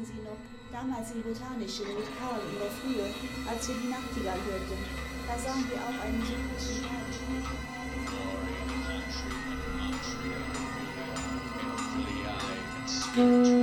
wissen Sie noch, damals im Botanischen mit Karl in der Frühe, als wir die Nachtigall hörten. Da sahen wir auch einen so großen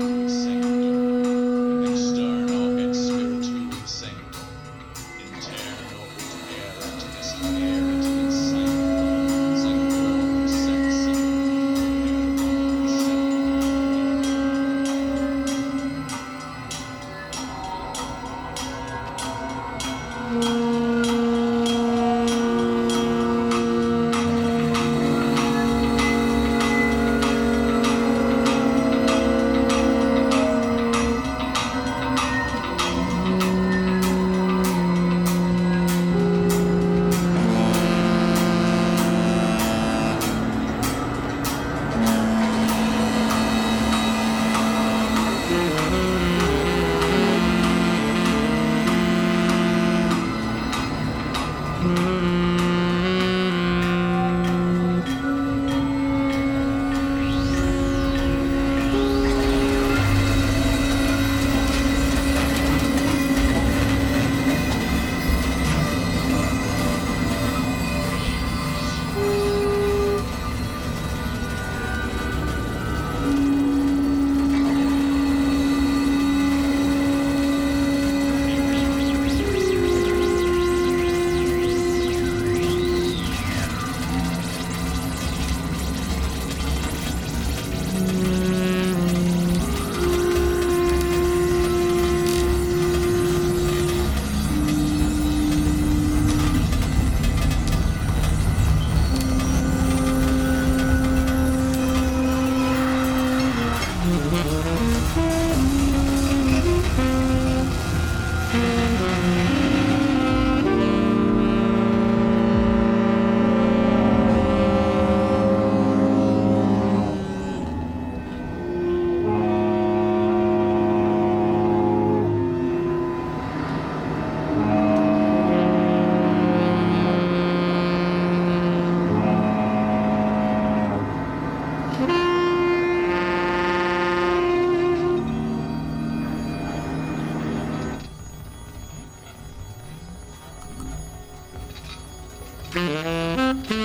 Música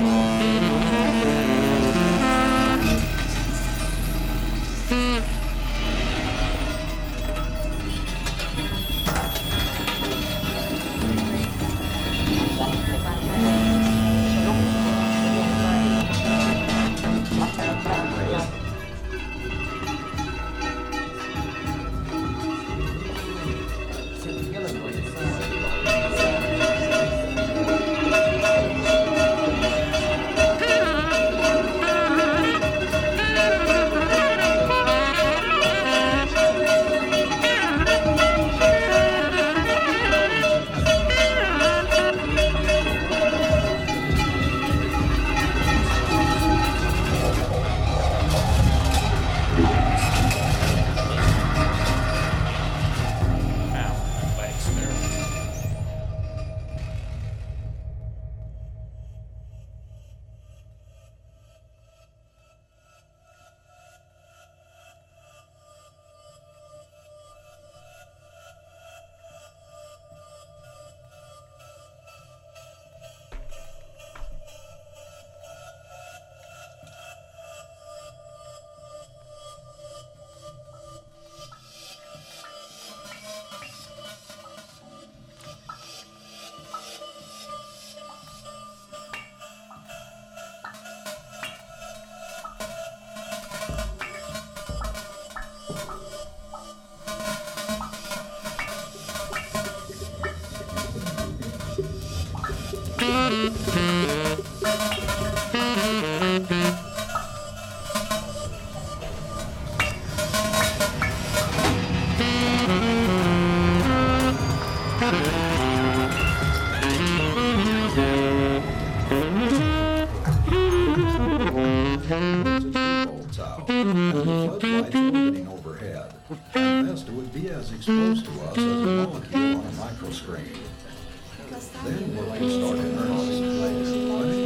Thank head. And Vesta would be as exposed to us as a molecule on a microscreen. Then work would start in earnest.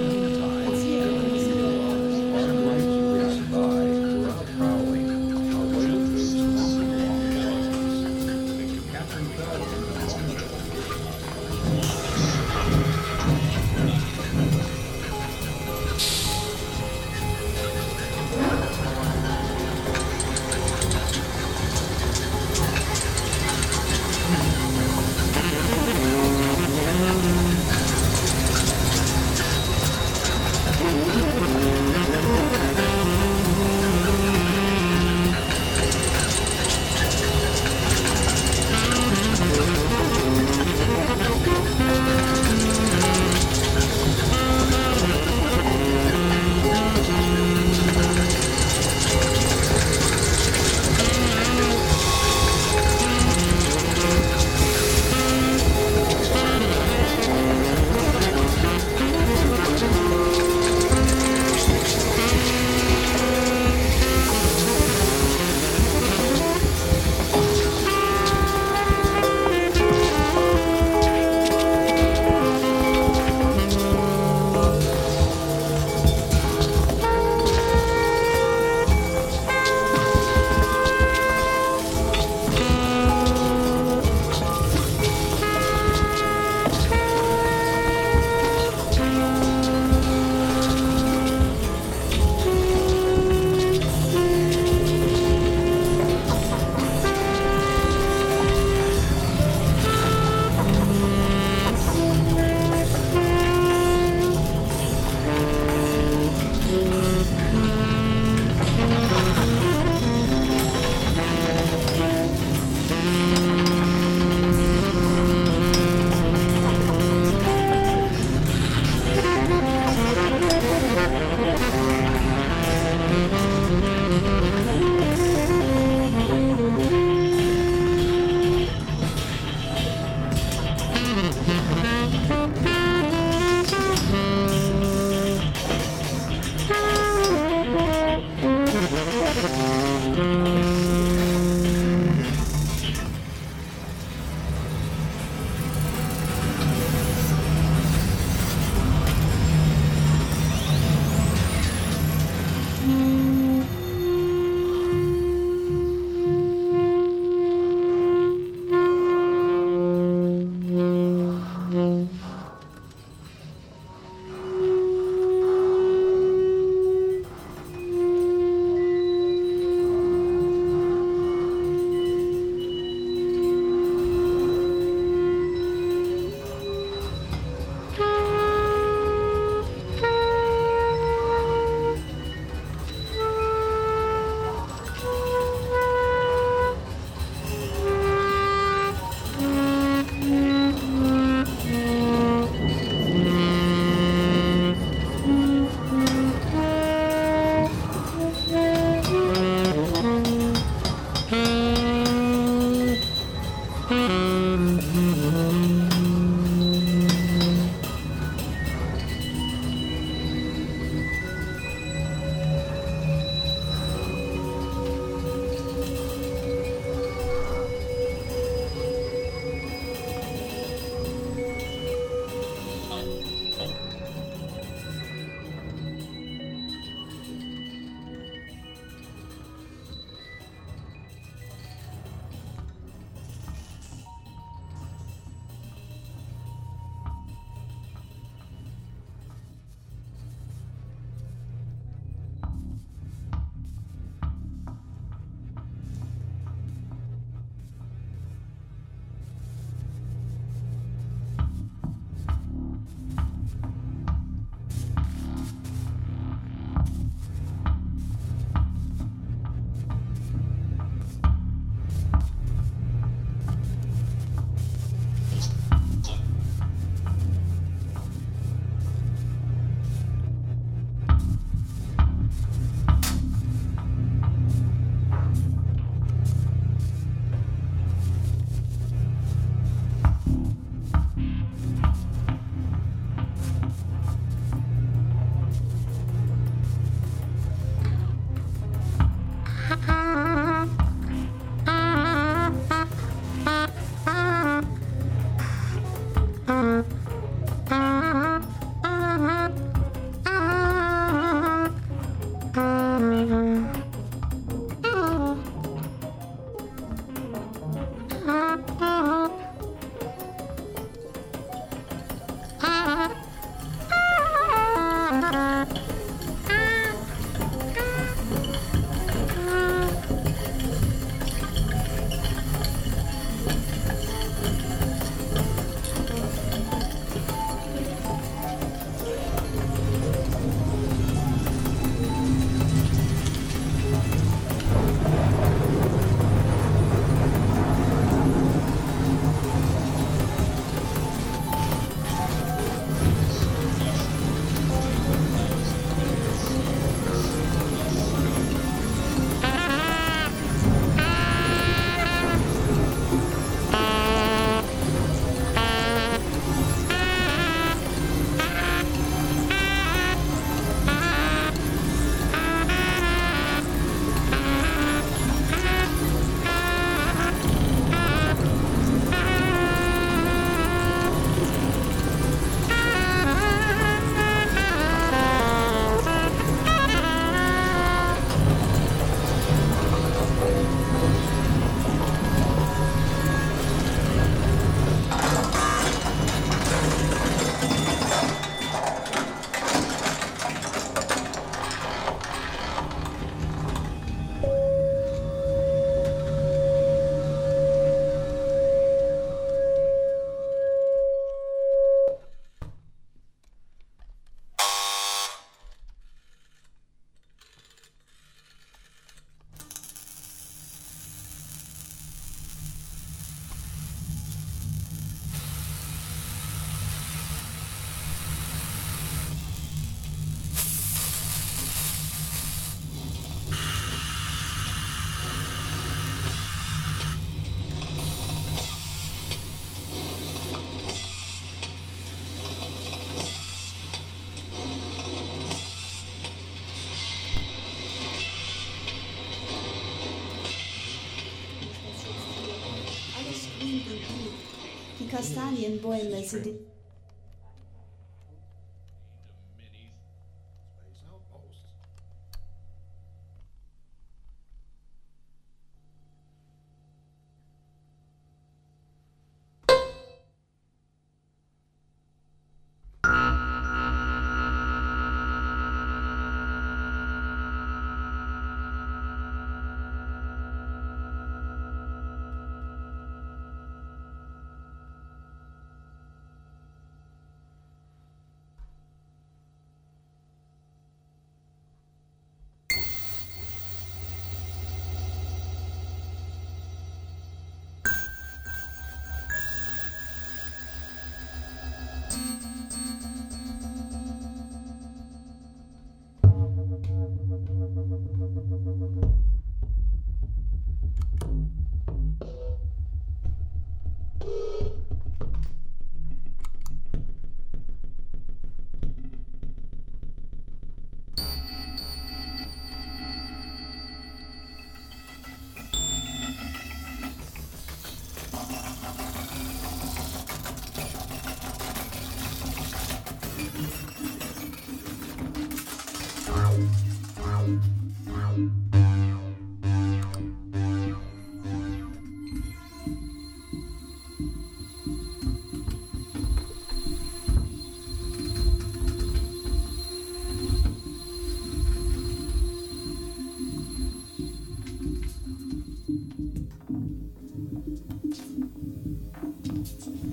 Kastanienbäume sind die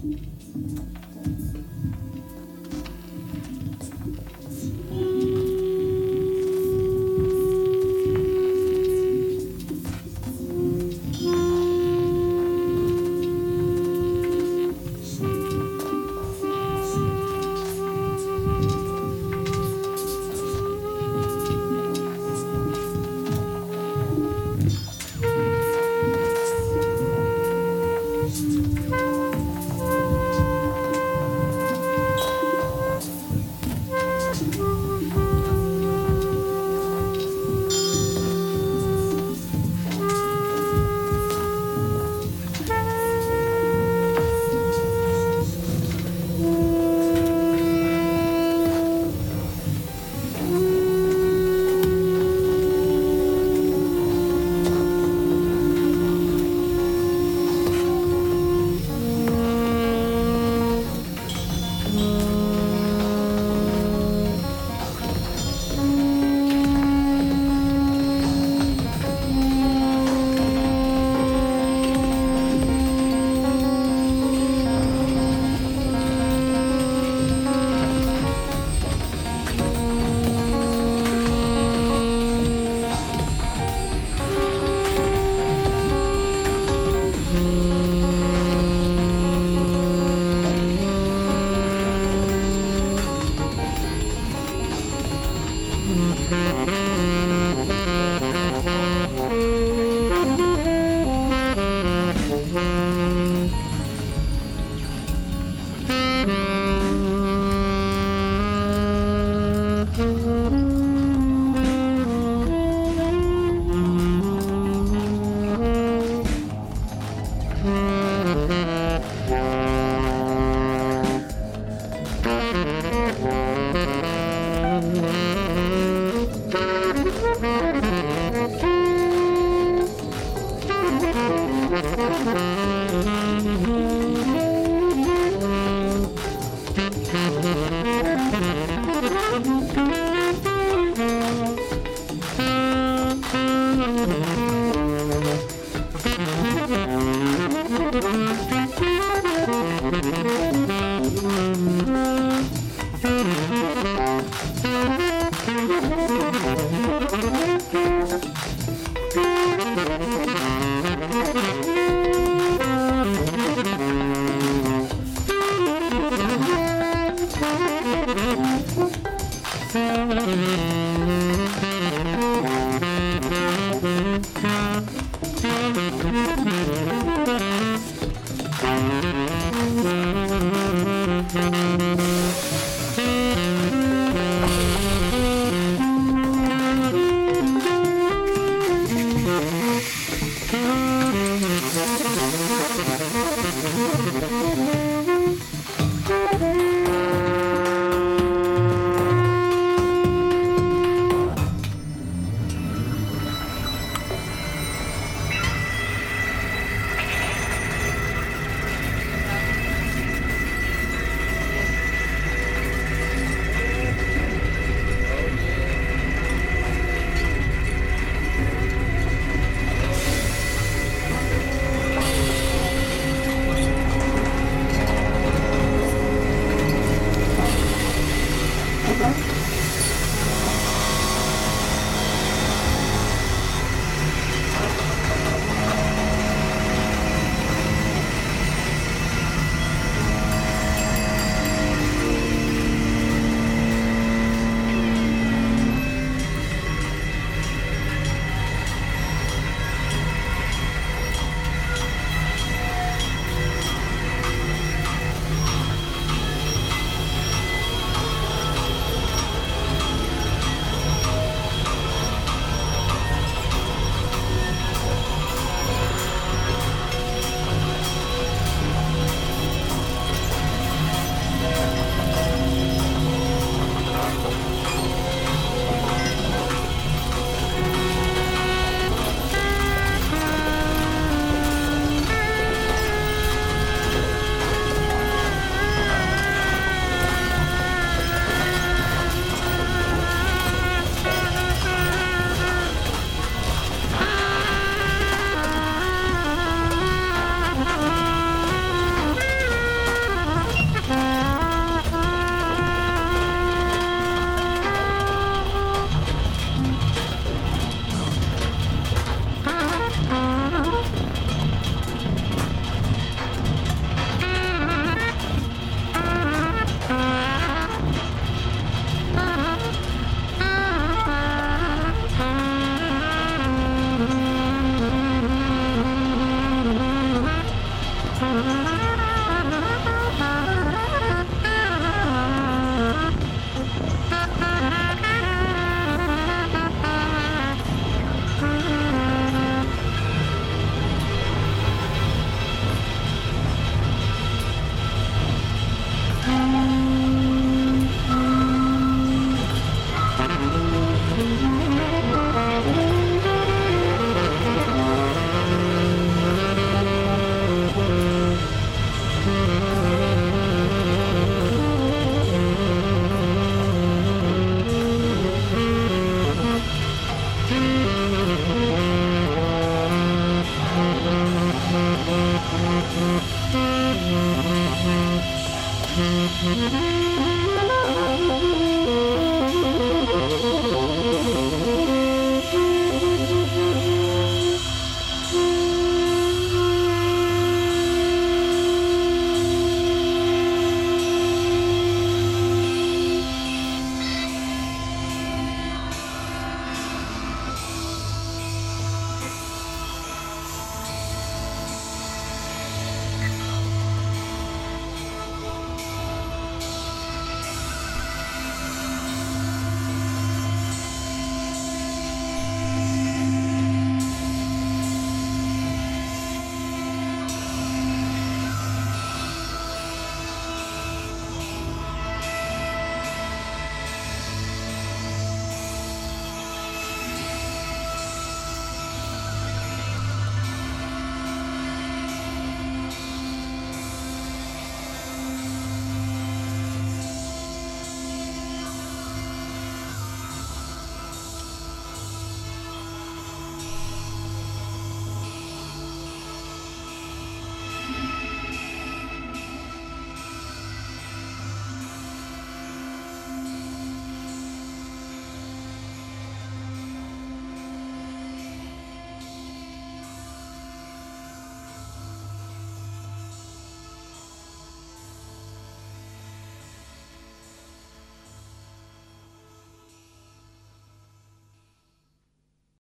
Mini Space Música